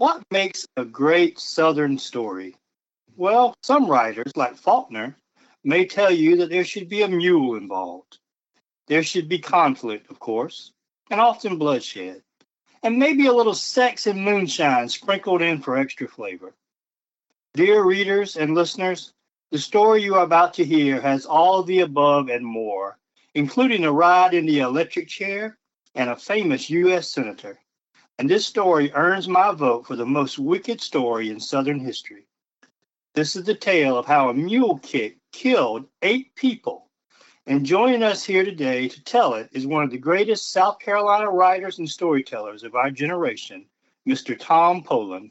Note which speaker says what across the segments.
Speaker 1: What makes a great Southern story? Well, some writers, like Faulkner, may tell you that there should be a mule involved. There should be conflict, of course, and often bloodshed, and maybe a little sex and moonshine sprinkled in for extra flavor. Dear readers and listeners, the story you are about to hear has all the above and more, including a ride in the electric chair and a famous U.S. Senator and this story earns my vote for the most wicked story in Southern history. This is the tale of how a mule kick killed eight people. And joining us here today to tell it is one of the greatest South Carolina writers and storytellers of our generation, Mr. Tom Poland.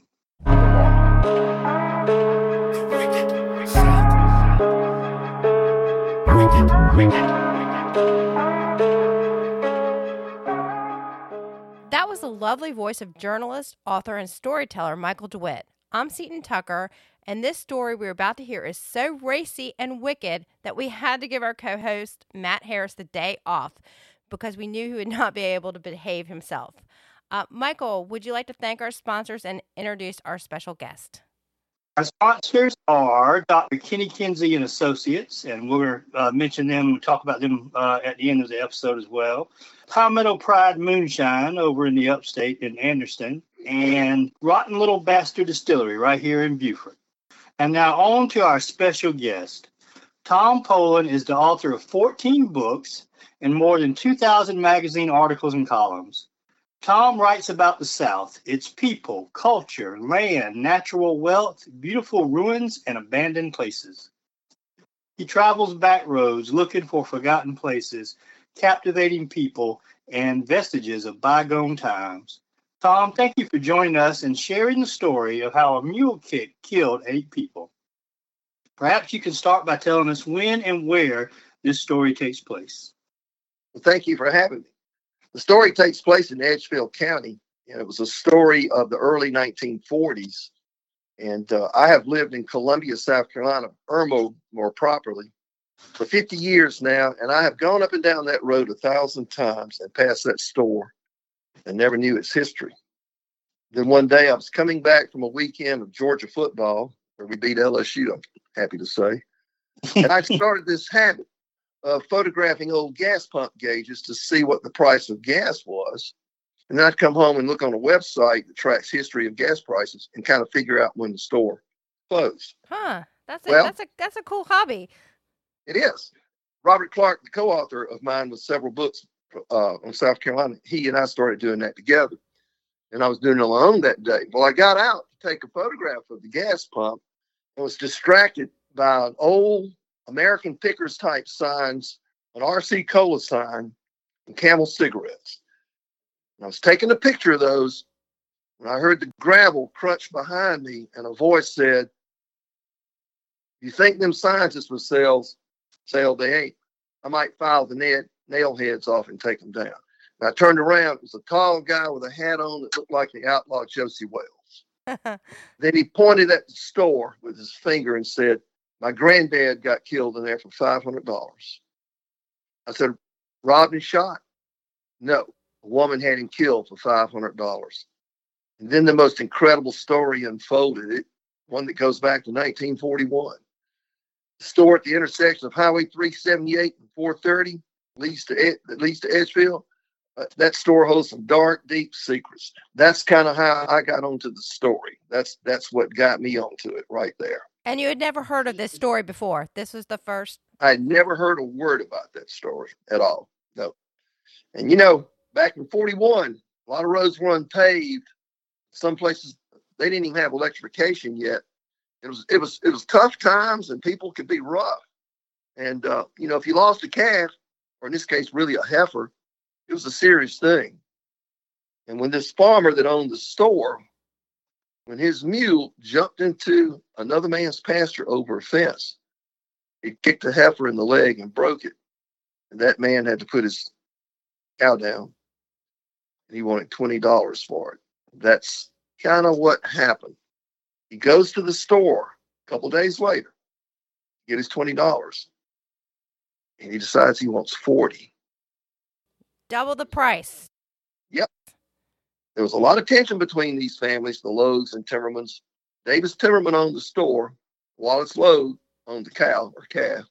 Speaker 2: Was the lovely voice of journalist, author, and storyteller Michael DeWitt. I'm Seton Tucker, and this story we're about to hear is so racy and wicked that we had to give our co host, Matt Harris, the day off because we knew he would not be able to behave himself. Uh, Michael, would you like to thank our sponsors and introduce our special guest?
Speaker 1: Our sponsors are Dr. Kenny Kinsey and Associates, and we'll uh, mention them and talk about them uh, at the end of the episode as well. Palmetto Pride Moonshine over in the upstate in Anderson, and Rotten Little Bastard Distillery right here in Beaufort. And now on to our special guest. Tom Poland is the author of 14 books and more than 2,000 magazine articles and columns. Tom writes about the South, its people, culture, land, natural wealth, beautiful ruins, and abandoned places. He travels back roads looking for forgotten places, captivating people, and vestiges of bygone times. Tom, thank you for joining us and sharing the story of how a mule kick killed eight people. Perhaps you can start by telling us when and where this story takes place.
Speaker 3: Well, thank you for having me. The story takes place in Edgefield County, and it was a story of the early 1940s. And uh, I have lived in Columbia, South Carolina, Irmo more properly, for 50 years now, and I have gone up and down that road a thousand times and passed that store and never knew its history. Then one day I was coming back from a weekend of Georgia football, where we beat LSU, I'm happy to say. and I started this habit of photographing old gas pump gauges to see what the price of gas was. And then I'd come home and look on a website that tracks history of gas prices and kind of figure out when the store closed.
Speaker 2: Huh. That's a, well, that's a that's a cool hobby.
Speaker 3: It is. Robert Clark, the co-author of mine with several books uh, on South Carolina, he and I started doing that together. And I was doing it alone that day. Well, I got out to take a photograph of the gas pump and was distracted by an old American Pickers type signs, an RC Cola sign, and Camel cigarettes. And I was taking a picture of those when I heard the gravel crunch behind me, and a voice said, You think them scientists would sell, sell they ain't. I might file the net, nail heads off and take them down. And I turned around. It was a tall guy with a hat on that looked like the outlaw Josey Wales. then he pointed at the store with his finger and said, my granddad got killed in there for $500. I said, robbed and shot? No, a woman had him killed for $500. And then the most incredible story unfolded, it, one that goes back to 1941. The store at the intersection of Highway 378 and 430 leads to, leads to Edgefield. uh, that store holds some dark, deep secrets. That's kind of how I got onto the story. That's that's what got me onto it right there.
Speaker 2: And you had never heard of this story before. This was the first.
Speaker 3: I had never heard a word about that story at all. No. And you know, back in 41, a lot of roads were unpaved. Some places they didn't even have electrification yet. It was it was it was tough times and people could be rough. And uh, you know, if you lost a calf, or in this case, really a heifer, it was a serious thing. And when this farmer that owned the store, when his mule jumped into another man's pasture over a fence, he kicked a heifer in the leg and broke it. And that man had to put his cow down. And he wanted $20 for it. That's kind of what happened. He goes to the store a couple days later, get his $20, and he decides he wants 40
Speaker 2: Double the price.
Speaker 3: There was a lot of tension between these families, the Logues and Timmermans. Davis Timmerman owned the store. Wallace Logue owned the cow or calf.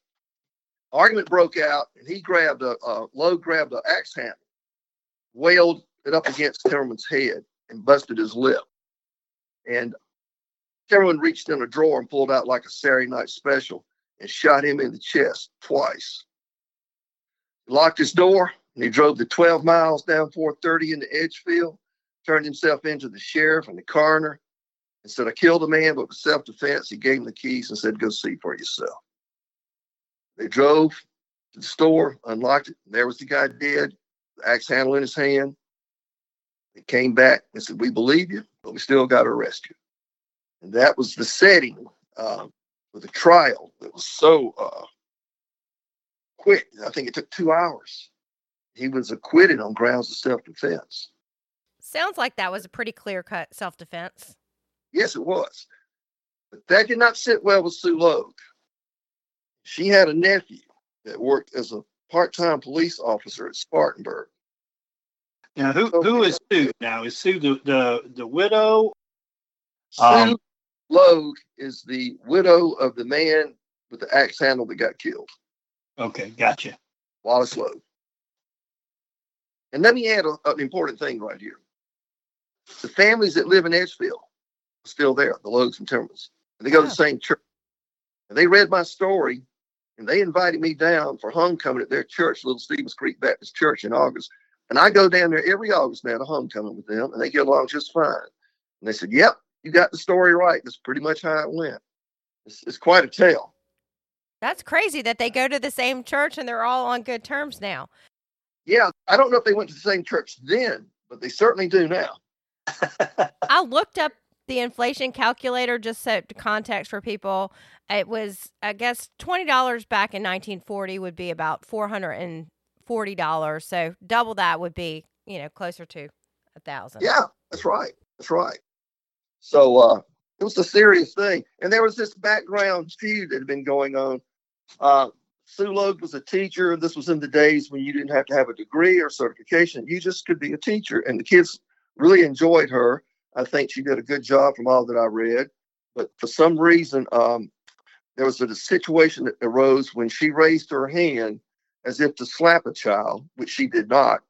Speaker 3: Argument broke out, and he grabbed a, a Logue grabbed an axe handle, whaled it up against Timmerman's head, and busted his lip. And Timmerman reached in a drawer and pulled out like a Saturday night special and shot him in the chest twice. Locked his door, and he drove the 12 miles down 430 into Edgefield, turned himself into the sheriff and the coroner, and said, I killed a man, but with self defense, he gave him the keys and said, Go see for yourself. They drove to the store, unlocked it, and there was the guy dead, the axe handle in his hand. They came back and said, We believe you, but we still got to arrest you. And that was the setting uh, for the trial that was so uh, quick. I think it took two hours he was acquitted on grounds of self defense.
Speaker 2: Sounds like that was a pretty clear cut self defense.
Speaker 3: Yes, it was. But that did not sit well with Sue Logue. She had a nephew that worked as a part time police officer at Spartanburg.
Speaker 1: Now, who who is Sue? Now, is Sue the the, the widow?
Speaker 3: Sue um, Logue is the widow of the man with the axe handle that got killed.
Speaker 1: Okay, gotcha.
Speaker 3: Wallace Logue. And let me add a, an important thing right here. The families that live in Edgefield are still there, the Logues and Timmermans. And they go to the same church. And they read my story and they invited me down for homecoming at their church, Little Stevens Creek Baptist Church in August. And I go down there every August now to homecoming with them, and they get along just fine. And they said, Yep, you got the story right. That's pretty much how it went. It's, it's quite a tale.
Speaker 2: That's crazy that they go to the same church and they're all on good terms now.
Speaker 3: Yeah, I don't know if they went to the same church then, but they certainly do now.
Speaker 2: I looked up the inflation calculator just so to context for people. It was, I guess, twenty dollars back in 1940 would be about four hundred and forty dollars. So double that would be, you know, closer to a thousand.
Speaker 3: Yeah, that's right. That's right. So uh, it was a serious thing, and there was this background feud that had been going on. Uh, Sue Logue was a teacher. This was in the days when you didn't have to have a degree or certification. You just could be a teacher. And the kids really enjoyed her. I think she did a good job from all that I read. But for some reason, um, there was a situation that arose when she raised her hand as if to slap a child, which she did not.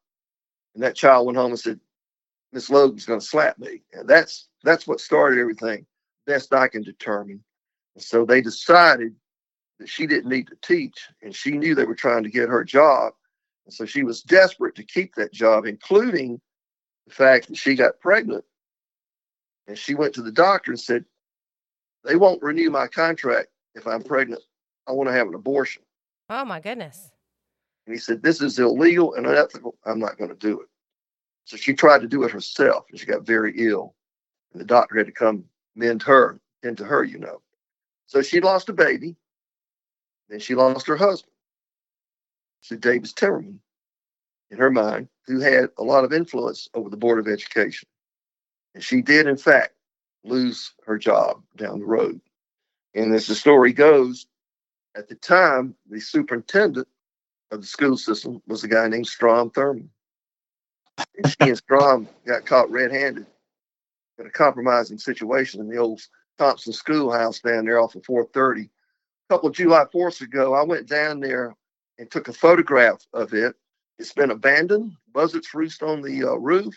Speaker 3: And that child went home and said, Miss Logan's going to slap me. And that's that's what started everything, best I can determine. And so they decided that she didn't need to teach, and she knew they were trying to get her job. And so she was desperate to keep that job, including the fact that she got pregnant. And she went to the doctor and said, They won't renew my contract if I'm pregnant. I want to have an abortion.
Speaker 2: Oh, my goodness.
Speaker 3: And he said, This is illegal and unethical. I'm not going to do it. So she tried to do it herself, and she got very ill. And the doctor had to come mend her, into her, you know. So she lost a baby. Then she lost her husband to Davis Timmerman, in her mind, who had a lot of influence over the Board of Education. And she did, in fact, lose her job down the road. And as the story goes, at the time, the superintendent of the school system was a guy named Strom Thurmond. And she and Strom got caught red handed in a compromising situation in the old Thompson schoolhouse down there off of 430 A couple of July 4ths ago, I went down there and took a photograph of it. It's been abandoned. Buzzards roost on the uh, roof.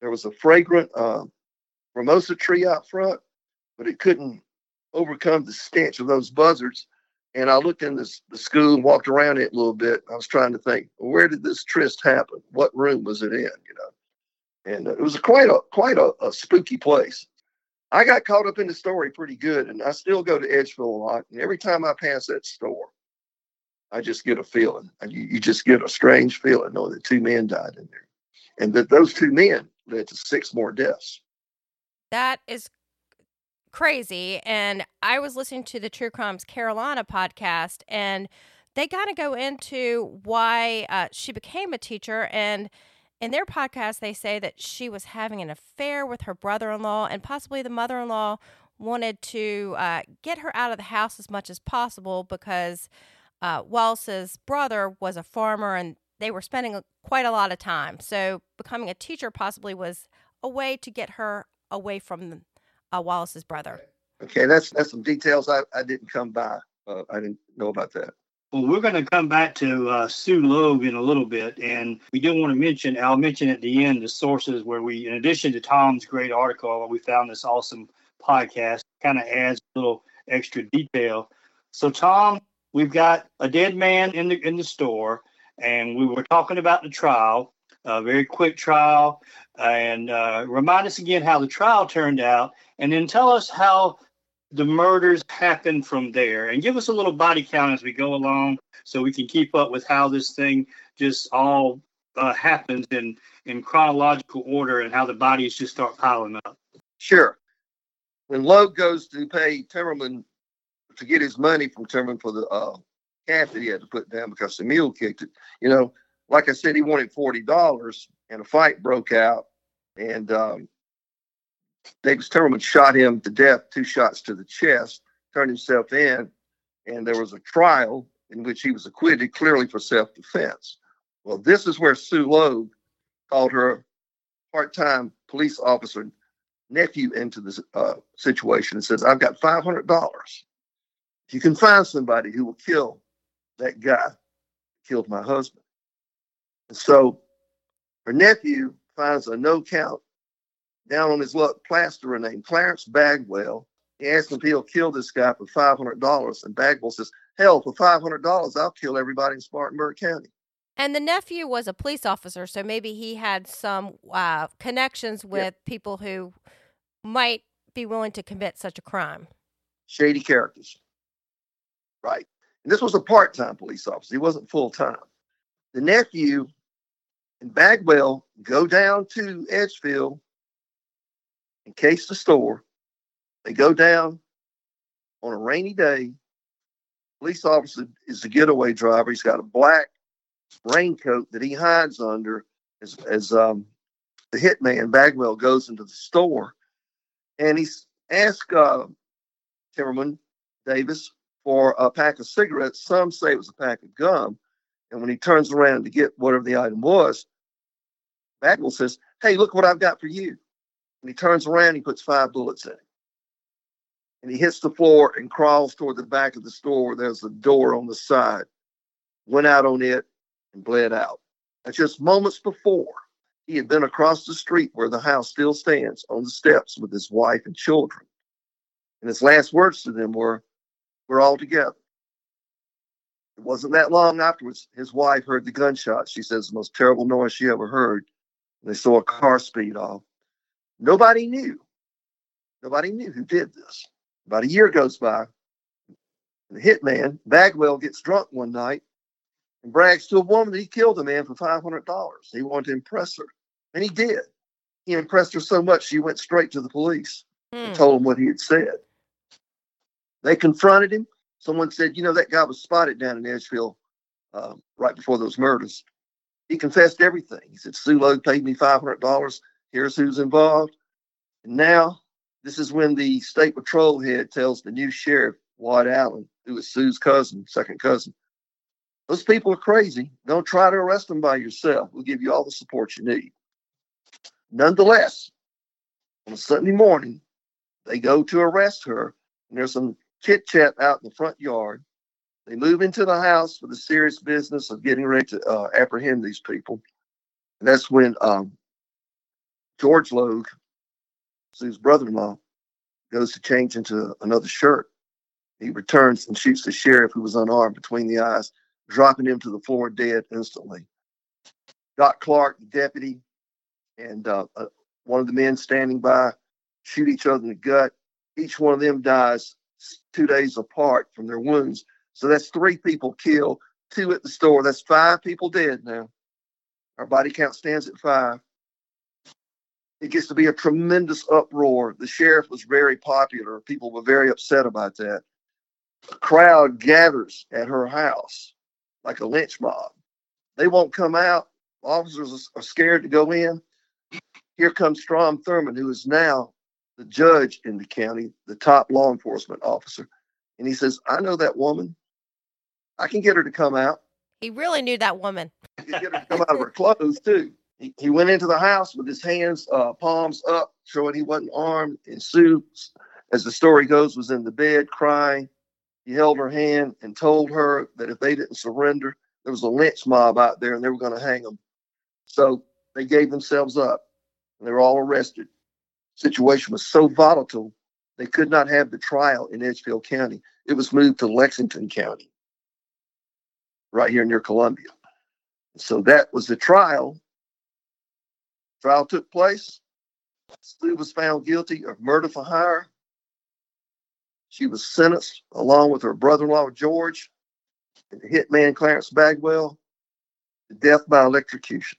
Speaker 3: There was a fragrant uh, tree out front, but it couldn't overcome the stench of those buzzards. And I looked in this, the school and walked around it a little bit. I was trying to think, well, where did this tryst happen? What room was it in? You know, and uh, it was a quite a quite a, a, spooky place. I got caught up in the story pretty good, and I still go to Edgefield a lot. And every time I pass that store, I just get a feeling. You, you just get a strange feeling knowing that two men died in there, and that those two men led to six more deaths.
Speaker 2: That is crazy. And I was listening to the True Crimes Carolina podcast, and they kind of go into why uh, she became a teacher. And in their podcast, they say that she was having an affair with her brother in law, and possibly the mother in law wanted to uh, get her out of the house as much as possible because uh, Wallace's brother was a farmer and they were spending quite a lot of time. So becoming a teacher possibly was a way to get her away from uh, Wallace's brother.
Speaker 3: Okay, that's that's some details I, I didn't come by. Uh, I didn't know about that.
Speaker 1: Well, we're going to come back to uh, Sue Logue in a little bit, and we do want to mention. I'll mention at the end the sources where we, in addition to Tom's great article, we found this awesome podcast, kind of adds a little extra detail. So, Tom, we've got a dead man in the in the store, and we were talking about the trial, a very quick trial, and uh, remind us again how the trial turned out, and then tell us how the murders happened from there, and give us a little body count as we go along, so we can keep up with how this thing just all uh, happens in in chronological order, and how the bodies just start piling up.
Speaker 3: Sure. When Logue goes to pay Timmerman to get his money from Timmerman for the uh, calf that he had to put down because the mule kicked it, you know, like I said, he wanted forty dollars, and a fight broke out, and um, Davis Timmerman shot him to death, two shots to the chest, turned himself in, and there was a trial in which he was acquitted clearly for self-defense. Well, this is where Sue Logue called her part-time police officer nephew into the uh, situation and says, "I've got five hundred dollars. You can find somebody who will kill that guy, killed my husband." And so her nephew finds a no count down on his luck plasterer named Clarence Bagwell. He asks him if he'll kill this guy for $500. And Bagwell says, Hell, for $500, I'll kill everybody in Spartanburg County.
Speaker 2: And the nephew was a police officer, so maybe he had some uh, connections with yep. people who might be willing to commit such a crime.
Speaker 3: Shady characters. Right. And this was a part time police officer, he wasn't full time. The nephew and Bagwell go down to Edgefield and case the store. They go down on a rainy day. Police officer is the getaway driver. He's got a black raincoat that he hides under as, as um, the hitman Bagwell goes into the store. And he's asked uh, Timmerman Davis for a pack of cigarettes. Some say it was a pack of gum. And when he turns around to get whatever the item was, Bagwell says, Hey, look what I've got for you. And he turns around, he puts five bullets in it. And he hits the floor and crawls toward the back of the store there's a door on the side. Went out on it and bled out. And just moments before, he had been across the street where the house still stands on the steps with his wife and children. And his last words to them were, We're all together. It wasn't that long afterwards, his wife heard the gunshot. She says the most terrible noise she ever heard. They saw a car speed off. Nobody knew. Nobody knew who did this. About a year goes by. The hitman, Bagwell, gets drunk one night and brags to a woman that he killed a man for $500. He wanted to impress her. And he did. He impressed her so much she went straight to the police hmm. and told them what he had said. They confronted him. Someone said, you know, that guy was spotted down in Edgefield um, right before those murders. He confessed everything. He said, Sue Logue paid me $500 Here's who's involved. And now, this is when the state patrol head tells the new sheriff, Wyatt Allen, who is Sue's cousin, second cousin, those people are crazy. Don't try to arrest them by yourself. We'll give you all the support you need. Nonetheless, on a Sunday morning, they go to arrest her, and there's some chit chat out in the front yard. They move into the house for the serious business of getting ready to uh, apprehend these people. And that's when um, George Logue, Sue's brother-in-law, goes to change into another shirt. He returns and shoots the sheriff who was unarmed between the eyes, dropping him to the floor dead instantly. Doc Clark, the deputy, and uh, uh, one of the men standing by shoot each other in the gut. Each one of them dies two days apart from their wounds. So that's three people killed, two at the store. That's five people dead now. Our body count stands at five. It gets to be a tremendous uproar. The sheriff was very popular. People were very upset about that. A crowd gathers at her house like a lynch mob. They won't come out. Officers are scared to go in. Here comes Strom Thurmond, who is now the judge in the county, the top law enforcement officer. And he says, I know that woman. I can get her to come out.
Speaker 2: He really knew that woman.
Speaker 3: He can get her to come out of her clothes, too. He, he went into the house with his hands, uh, palms up, showing he wasn't armed. And Sue, as the story goes, was in the bed crying. He held her hand and told her that if they didn't surrender, there was a lynch mob out there and they were going to hang them. So they gave themselves up and they were all arrested. Situation was so volatile, they could not have the trial in Edgefield County. It was moved to Lexington County, right here near Columbia. So that was the trial. Trial took place. Sue was found guilty of murder for hire. She was sentenced along with her brother-in-law George and the hitman Clarence Bagwell to death by electrocution.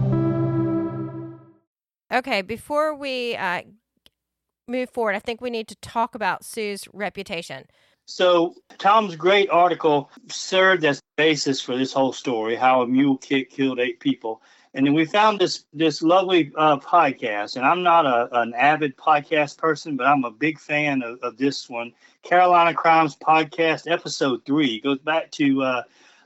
Speaker 2: Okay, before we uh, move forward, I think we need to talk about Sue's reputation.
Speaker 1: So Tom's great article served as basis for this whole story: how a mule kick killed eight people. And then we found this this lovely uh, podcast, and I'm not a, an avid podcast person, but I'm a big fan of, of this one, Carolina Crimes Podcast, Episode Three. It goes back to uh,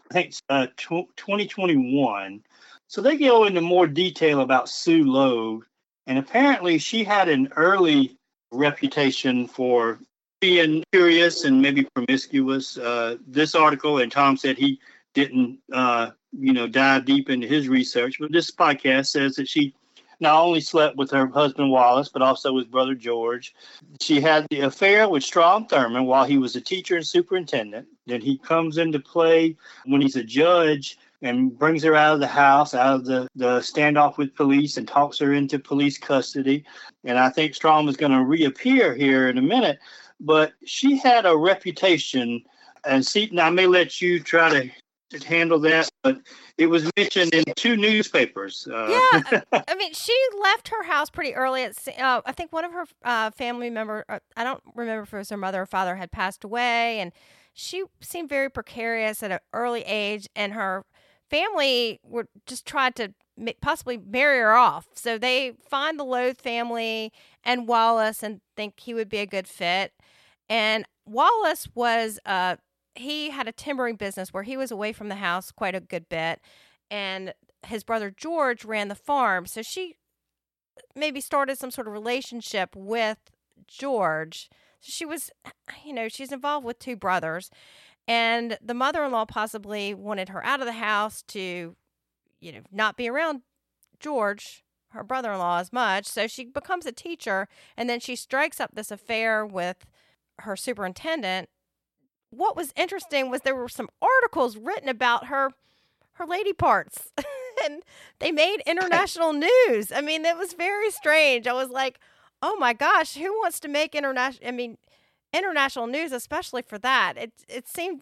Speaker 1: I think uh, 2021. So they go into more detail about Sue Logue and apparently, she had an early reputation for being curious and maybe promiscuous. Uh, this article, and Tom said he didn't, uh, you know, dive deep into his research, but this podcast says that she not only slept with her husband Wallace, but also with brother George. She had the affair with Strom Thurmond while he was a teacher and superintendent. Then he comes into play when he's a judge and brings her out of the house, out of the, the standoff with police, and talks her into police custody. And I think Strom is going to reappear here in a minute. But she had a reputation, and Seton, I may let you try to handle that, but it was mentioned in two newspapers.
Speaker 2: Uh, yeah, I mean, she left her house pretty early. At, uh, I think one of her uh, family member, uh, I don't remember if it was her mother or father, had passed away, and she seemed very precarious at an early age, and her family were just tried to possibly marry her off. So they find the Logue family and Wallace and think he would be a good fit. And Wallace was uh he had a timbering business where he was away from the house quite a good bit and his brother George ran the farm. So she maybe started some sort of relationship with George. She was you know, she's involved with two brothers and the mother in law possibly wanted her out of the house to, you know, not be around George, her brother in law, as much. So she becomes a teacher and then she strikes up this affair with her superintendent. What was interesting was there were some articles written about her her lady parts and they made international news. I mean, it was very strange. I was like, "Oh my gosh, who wants to make international I mean, international news, especially for that. It it seemed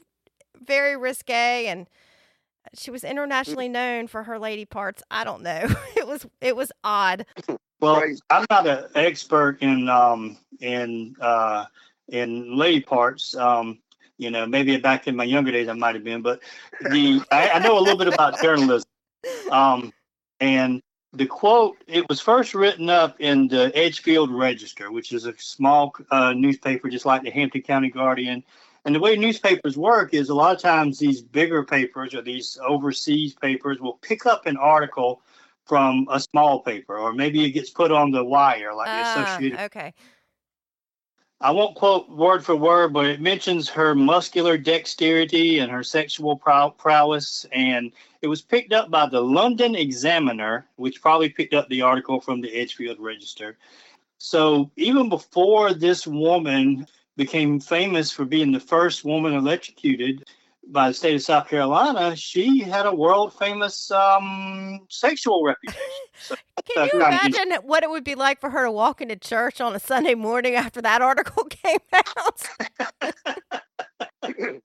Speaker 2: very risque, and she was internationally known for her lady parts. I don't know. It was it was odd.
Speaker 1: Well, I'm not an expert in um in uh in lady parts. Um, You know, maybe back in my younger days I might have been, but the I, I know a little bit about journalism. Um, and the quote it was first written up in the Edgefield Register, which is a small uh, newspaper just like the Hampton County Guardian. And the way newspapers work is a lot of times these bigger papers or these overseas papers will pick up an article from a small paper, or maybe it gets put on the wire, like the
Speaker 2: Ah,
Speaker 1: Associated.
Speaker 2: okay.
Speaker 1: I won't quote word for word, but it mentions her muscular dexterity and her sexual prow- prowess. And it was picked up by the London Examiner, which probably picked up the article from the Edgefield Register. So even before this woman became famous for being the first woman electrocuted by the state of South Carolina, she had a world famous um, sexual reputation. So
Speaker 2: Can you imagine what it would be like for her to walk into church on a Sunday morning after that article came out?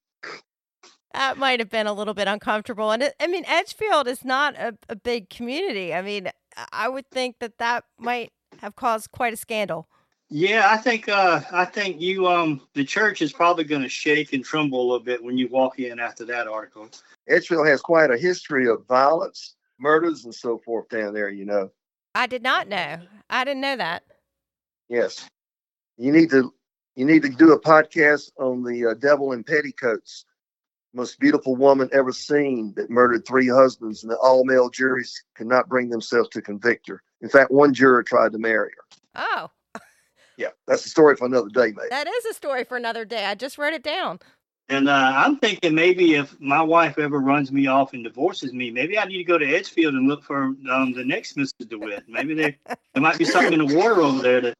Speaker 2: that might have been a little bit uncomfortable. And it, I mean, Edgefield is not a, a big community. I mean, I would think that that might have caused quite a scandal.
Speaker 1: Yeah, I think uh, I think you um the church is probably going to shake and tremble a little bit when you walk in after that article.
Speaker 3: Edgefield has quite a history of violence, murders, and so forth down there. You know.
Speaker 2: I did not know. I didn't know that.
Speaker 3: Yes. You need to you need to do a podcast on the uh, devil in petticoats. Most beautiful woman ever seen that murdered three husbands, and the all male juries could not bring themselves to convict her. In fact, one juror tried to marry her.
Speaker 2: Oh,
Speaker 3: Yeah, that's a story for another day, mate.
Speaker 2: that is a story for another day. I just wrote it down.
Speaker 1: And uh, I'm thinking maybe if my wife ever runs me off and divorces me, maybe I need to go to Edgefield and look for um, the next Mrs. DeWitt. Maybe there there might be something in the water over there to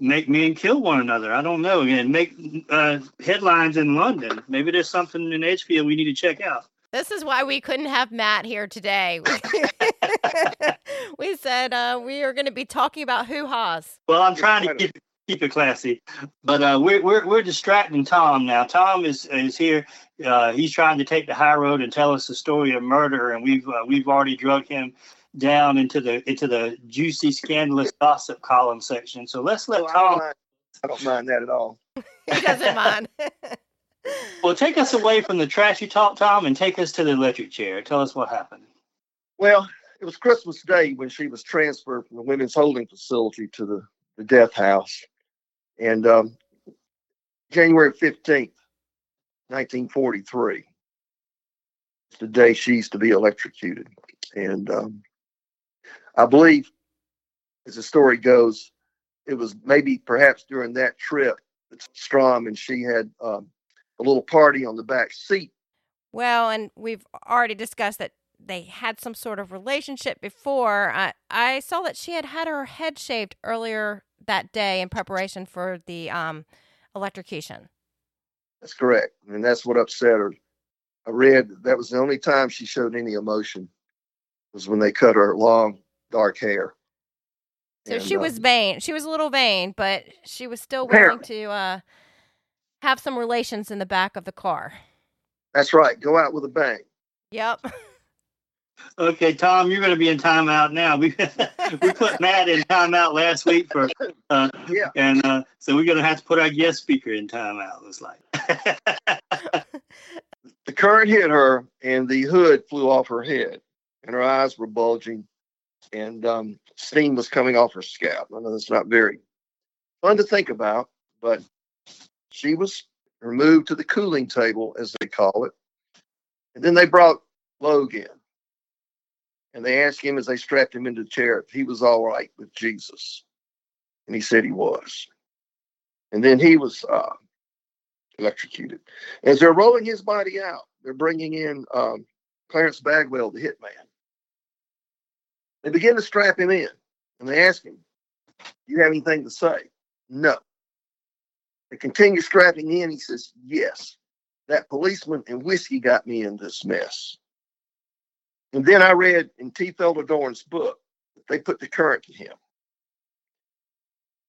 Speaker 1: make men kill one another. I don't know. And make uh, headlines in London. Maybe there's something in Edgefield we need to check out.
Speaker 2: This is why we couldn't have Matt here today. we said uh, we are going to be talking about hoo ha's.
Speaker 1: Well, I'm trying to keep keep it classy, but uh, we're we're we're distracting Tom now. Tom is is here. Uh, he's trying to take the high road and tell us the story of murder, and we've uh, we've already drug him down into the into the juicy, scandalous gossip column section. So let's let
Speaker 3: Oh, I, don't
Speaker 1: Tom.
Speaker 3: mind, I don't mind that at all.
Speaker 2: He doesn't mind.
Speaker 1: Well, take us away from the trashy talk, Tom, and take us to the electric chair. Tell us what happened.
Speaker 3: Well, it was Christmas Day when she was transferred from the women's holding facility to the, the death house. And um, January 15th, 1943, is the day she's to be electrocuted. And um, I believe, as the story goes, it was maybe perhaps during that trip that Strom and she had um, a little party on the back seat.
Speaker 2: well, and we've already discussed that they had some sort of relationship before. I, I saw that she had had her head shaved earlier that day in preparation for the um, electrocution.
Speaker 3: That's correct. And that's what upset her. I read that, was the only time she showed any emotion was when they cut her long dark hair.
Speaker 2: So
Speaker 3: And,
Speaker 2: she
Speaker 3: uh,
Speaker 2: was vain. She was a little vain, but she was still willing to uh, have some relations in the back of the car.
Speaker 3: That's right. Go out with a bang.
Speaker 2: Yep.
Speaker 1: Okay, Tom, you're going to be in timeout now. We we put Matt in timeout last week for, uh,
Speaker 3: Yeah.
Speaker 1: and uh, so we're going to have to put our guest speaker in timeout. Looks like.
Speaker 3: The current hit her, and the hood flew off her head, and her eyes were bulging, and um, steam was coming off her scalp. I know that's not very fun to think about, but she was removed to the cooling table, as they call it. And then they brought Logue in, and they asked him as they strapped him into the chair if he was all right with Jesus, and he said he was. And then he was uh, electrocuted. As they're rolling his body out, they're bringing in um, Clarence Bagwell, the hitman. They begin to strap him in, and they ask him, "Do you have anything to say?" No. They continue strapping in. He says, "Yes, that policeman and whiskey got me in this mess." And then I read in T. Felder Dorn's book that they put the current to him,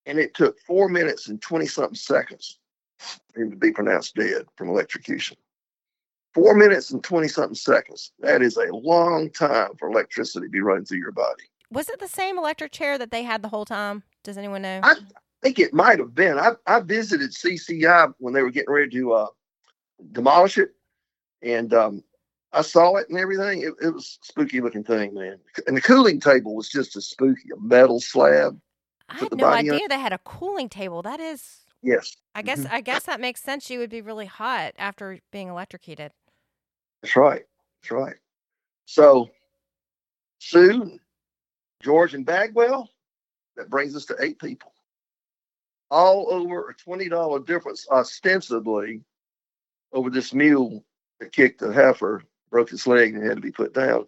Speaker 3: and it took four minutes and twenty something seconds for him to be pronounced dead from electrocution. Four minutes and 20 something seconds. That is a long time for electricity to be running through your body.
Speaker 2: Was it the same electric chair that they had the whole time? Does anyone know?
Speaker 3: I think it might have been. I, I visited CCI when they were getting ready to uh, demolish it. And um, I saw it and everything. It, it was a spooky looking thing, man. And the cooling table was just as spooky a metal slab.
Speaker 2: I had
Speaker 3: the
Speaker 2: no idea
Speaker 3: on-
Speaker 2: they had a cooling table. That is,
Speaker 3: Yes,
Speaker 2: I guess,
Speaker 3: Mhm.
Speaker 2: I guess that makes sense. You would be really hot after being electrocuted.
Speaker 3: that's right. That's right. So, Sue, George, and Bagwell, that brings us to eight people. All over a $20 difference, ostensibly, over this mule that kicked the heifer, broke his leg, and had to be put down.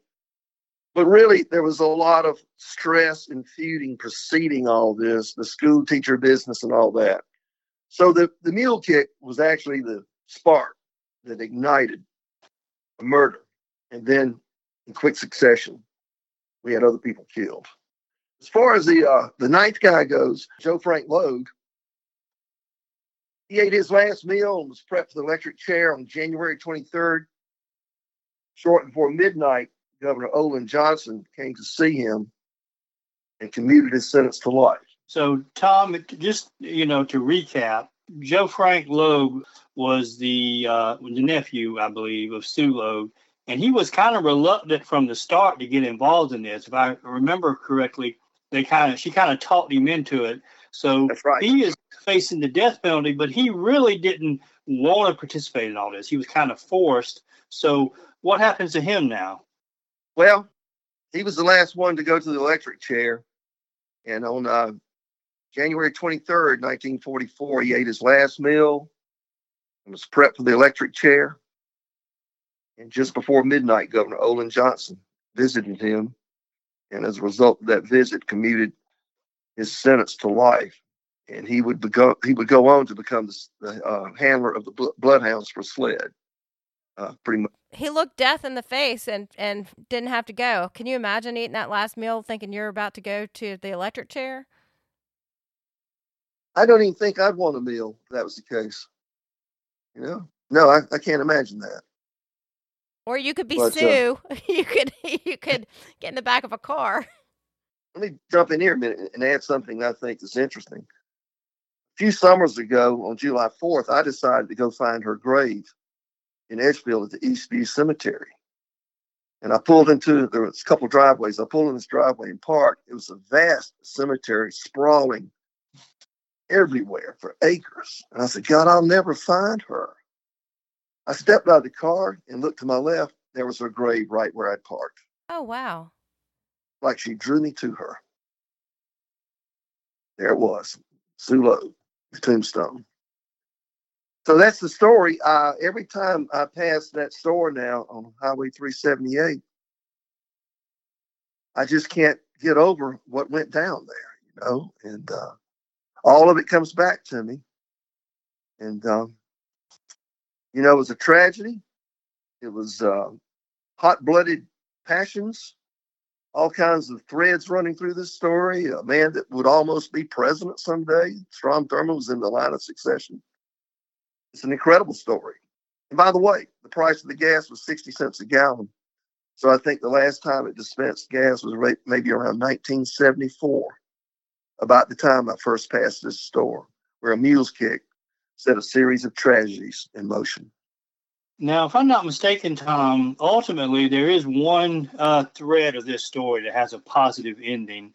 Speaker 3: But really, there was a lot of stress and feuding preceding all this, the school teacher business and all that. So the, the mule kick was actually the spark that ignited a murder. And then in quick succession, we had other people killed. As far as the uh, the ninth guy goes, Joe Frank Logue, he ate his last meal and was prepped for the electric chair on January 23rd. Short before midnight, Governor Olin Johnston came to see him and commuted his sentence to life.
Speaker 1: So, Tom, just you know, to recap, Joe Frank Logue was the uh, the nephew, I believe, of Sue Logue, and he was kind of reluctant from the start to get involved in this. If I remember correctly, they kind of she kind of talked him into it. So
Speaker 3: right.
Speaker 1: he is facing the death penalty, but he really didn't want to participate in all this. He was kind of forced. So, what happens to him now?
Speaker 3: Well, he was the last one to go to the electric chair. And on uh, January 23rd, 1944, he ate his last meal and was prepped for the electric chair. And just before midnight, Governor Olin Johnston visited him. And as a result of that visit, commuted his sentence to life. And he would, go, he would go on to become the, uh, handler of the bl- bloodhounds for SLED. Uh, pretty much.
Speaker 2: He looked death in the face and and didn't have to go. Can you imagine eating that last meal thinking you're about to go to the electric chair?
Speaker 3: I don't even think I'd want a meal if that was the case. You know? No, I, I can't imagine that.
Speaker 2: Or you could be
Speaker 3: But, uh,
Speaker 2: Sue. you could you could get in the back of a car.
Speaker 3: Let me jump in here a minute and add something I think is interesting. A few summers ago, on July 4th, I decided to go find her grave in Edgefield at the Eastview Cemetery. And I pulled into, there was a couple driveways. I pulled in this driveway and parked. It was a vast cemetery sprawling everywhere for acres. And I said, God, I'll never find her. I stepped out of the car and looked to my left. There was her grave right where I'd parked,
Speaker 2: Oh wow.
Speaker 3: like she drew me to her. There it was, Sue Logue, the tombstone. So that's the story. Uh, every time I pass that store now on Highway 378, I just can't get over what went down there, you know, and uh, all of it comes back to me. And, um, you know, it was a tragedy. It was uh, hot blooded passions, all kinds of threads running through this story. A man that would almost be president someday, Strom Thurmond, was in the line of succession. It's an incredible story. And by the way, the price of the gas was 60 cents a gallon. So I think the last time it dispensed gas was maybe around 1974, about the time I first passed this store, where a mule's kick set a series of tragedies in motion.
Speaker 1: Now, if I'm not mistaken, Tom, ultimately there is one uh, thread of this story that has a positive ending.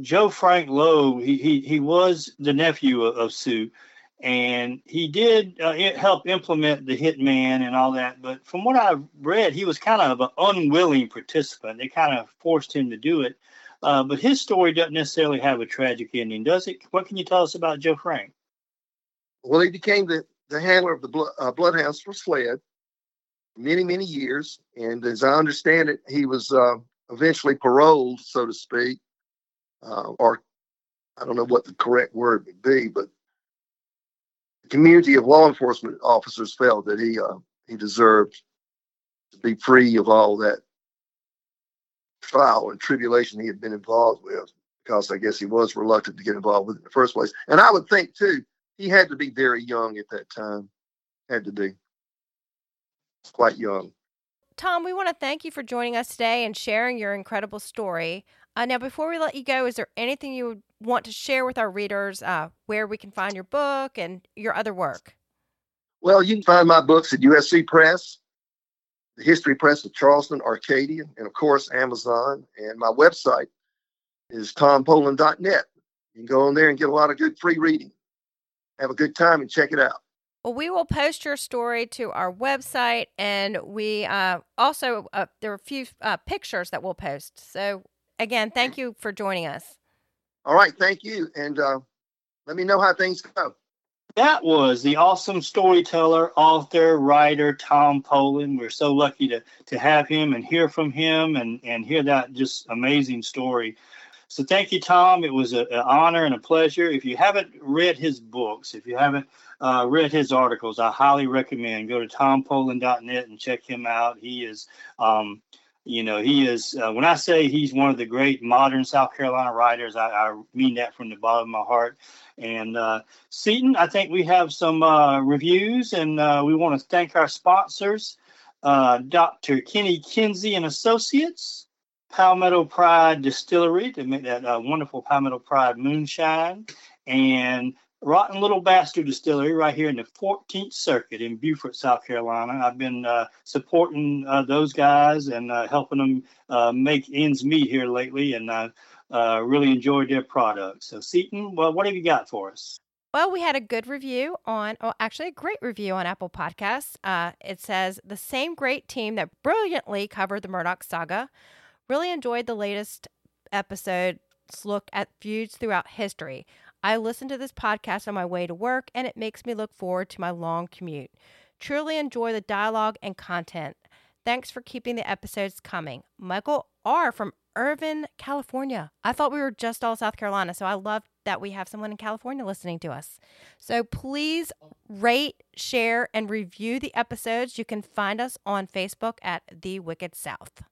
Speaker 1: Joe Frank Logue, he he, he was the nephew of, of Sue, and he did uh, help implement the hitman and all that. But from what I've read, he was kind of an unwilling participant. They kind of forced him to do it. Uh, but his story doesn't necessarily have a tragic ending, does it? What can you tell us about Joe Frank?
Speaker 3: Well, he became the, the handler of the blood, uh, bloodhounds for SLED many, many years. And as I understand it, he was uh, eventually paroled, so to speak, uh, or I don't know what the correct word would be, but community of law enforcement officers felt that he uh, he deserved to be free of all that trial and tribulation he had been involved with, because I guess he was reluctant to get involved with it in the first place. And I would think too, he had to be very young at that time. Had to be quite young.
Speaker 2: Tom, we want to thank you for joining us today and sharing your incredible story. Uh, now, before we let you go, is there anything you would want to share with our readers uh, where we can find your book and your other work?
Speaker 3: Well, you can find my books at USC Press, the History Press of Charleston, Arcadia, and of course, Amazon. And my website is tompoland.net. You can go on there and get a lot of good free reading. Have a good time and check it out.
Speaker 2: Well, we will post your story to our website, and we uh, also uh, there are a few uh, pictures that we'll post. So, again, thank you for joining us.
Speaker 3: All right, thank you, and uh, let me know how things go.
Speaker 1: That was the awesome storyteller, author, writer Tom Poland. We're so lucky to to have him and hear from him and and hear that just amazing story. So thank you, Tom. It was an honor and a pleasure. If you haven't read his books, if you haven't uh, read his articles, I highly recommend go to tompoland.net and check him out. He is, um, you know, he is. Uh, when I say he's one of the great modern South Carolina writers, I, I mean that from the bottom of my heart. And uh, Seton, I think we have some uh, reviews, and uh, we want to thank our sponsors, uh, Dr. Kenny Kinsey and Associates, Palmetto Pride Distillery to make that uh, wonderful Palmetto Pride moonshine, and Rotten Little Bastard Distillery right here in the 14th Circuit in Beaufort, South Carolina. I've been uh, supporting uh, those guys and uh, helping them uh, make ends meet here lately, and I uh, really enjoyed their products. So, Seton, well, what have you got for us?
Speaker 2: Well, we had a good review on, oh, actually, a great review on Apple Podcasts. Uh, it says the same great team that brilliantly covered the Murdaugh saga. Really enjoyed the latest episode's look at feuds throughout history. I listen to this podcast on my way to work, and it makes me look forward to my long commute. Truly enjoy the dialogue and content. Thanks for keeping the episodes coming. Michael R. from Irvine, California. I thought we were just all South Carolina, so I love that we have someone in California listening to us. So please rate, share, and review the episodes. You can find us on Facebook at The Wicked South.